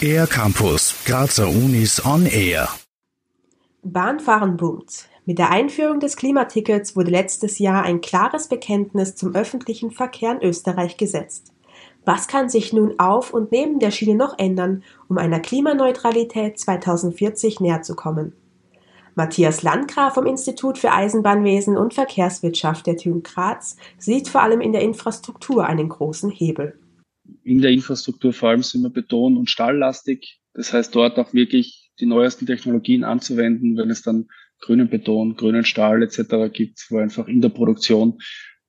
Air Campus, Grazer Unis on Air. Bahnfahren boomt. Mit der Einführung des Klimatickets wurde letztes Jahr ein klares Bekenntnis zum öffentlichen Verkehr in Österreich gesetzt. Was kann sich nun auf und neben der Schiene noch ändern, um einer Klimaneutralität 2040 näher zu kommen? Matthias Landgraf vom Institut für Eisenbahnwesen und Verkehrswirtschaft der TU Graz sieht vor allem in der Infrastruktur einen großen Hebel. In der Infrastruktur vor allem sind wir beton- und stahllastig. Das heißt, dort auch wirklich die neuesten Technologien anzuwenden, wenn es dann grünen Beton, grünen Stahl etc. gibt, wo einfach in der Produktion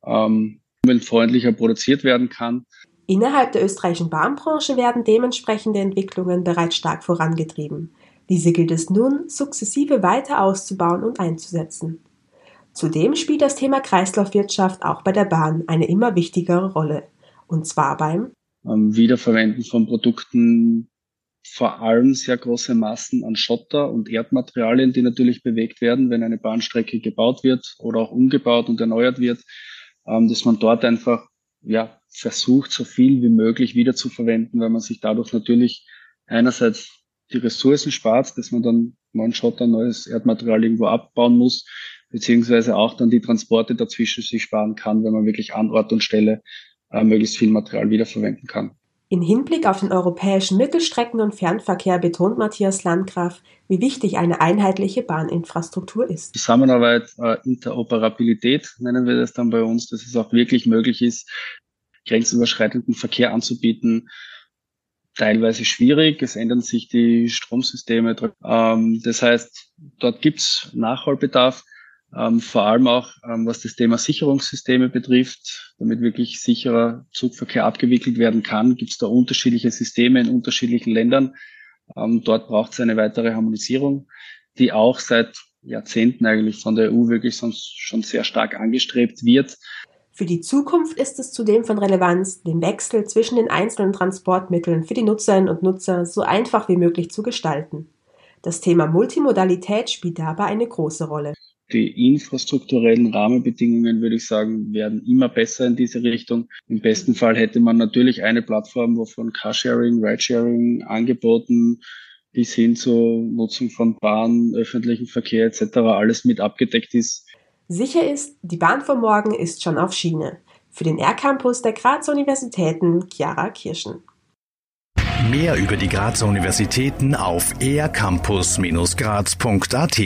ähm, umweltfreundlicher produziert werden kann. Innerhalb der österreichischen Bahnbranche werden dementsprechende Entwicklungen bereits stark vorangetrieben. Diese gilt es nun, sukzessive weiter auszubauen und einzusetzen. Zudem spielt das Thema Kreislaufwirtschaft auch bei der Bahn eine immer wichtigere Rolle. Und zwar beim ähm, Wiederverwenden von Produkten, vor allem sehr große Massen an Schotter und Erdmaterialien, die natürlich bewegt werden, wenn eine Bahnstrecke gebaut wird oder auch umgebaut und erneuert wird, ähm, dass man dort einfach ja, versucht, so viel wie möglich wiederzuverwenden, weil man sich dadurch natürlich einerseits die Ressourcen spart, dass man dann neuen Schotter, neues Erdmaterial irgendwo abbauen muss, beziehungsweise auch dann die Transporte dazwischen sich sparen kann, wenn man wirklich an Ort und Stelle äh, möglichst viel Material wiederverwenden kann. In Hinblick auf den europäischen Mittelstrecken- und Fernverkehr betont Matthias Landgraf, wie wichtig eine einheitliche Bahninfrastruktur ist. Zusammenarbeit, äh, Interoperabilität nennen wir das dann bei uns, dass es auch wirklich möglich ist, grenzüberschreitenden Verkehr anzubieten. Teilweise schwierig, es ändern sich die Stromsysteme. Ähm, das heißt, dort gibt's Nachholbedarf. Ähm, vor allem auch, ähm, was das Thema Sicherungssysteme betrifft, damit wirklich sicherer Zugverkehr abgewickelt werden kann, gibt es da unterschiedliche Systeme in unterschiedlichen Ländern. Ähm, dort braucht es eine weitere Harmonisierung, die auch seit Jahrzehnten eigentlich von der EU wirklich sonst schon sehr stark angestrebt wird. Für die Zukunft ist es zudem von Relevanz, den Wechsel zwischen den einzelnen Transportmitteln für die Nutzerinnen und Nutzer so einfach wie möglich zu gestalten. Das Thema Multimodalität spielt dabei eine große Rolle die infrastrukturellen Rahmenbedingungen, würde ich sagen, werden immer besser in diese Richtung. Im besten Fall hätte man natürlich eine Plattform, wo von Carsharing, Ridesharing angeboten bis hin zur Nutzung von Bahn, öffentlichen Verkehr etc. alles mit abgedeckt ist. Sicher ist, die Bahn von morgen ist schon auf Schiene. Für den R-Campus der Grazer Universitäten Chiara Kirschen. Mehr über die Grazer Universitäten auf ercampus-graz.at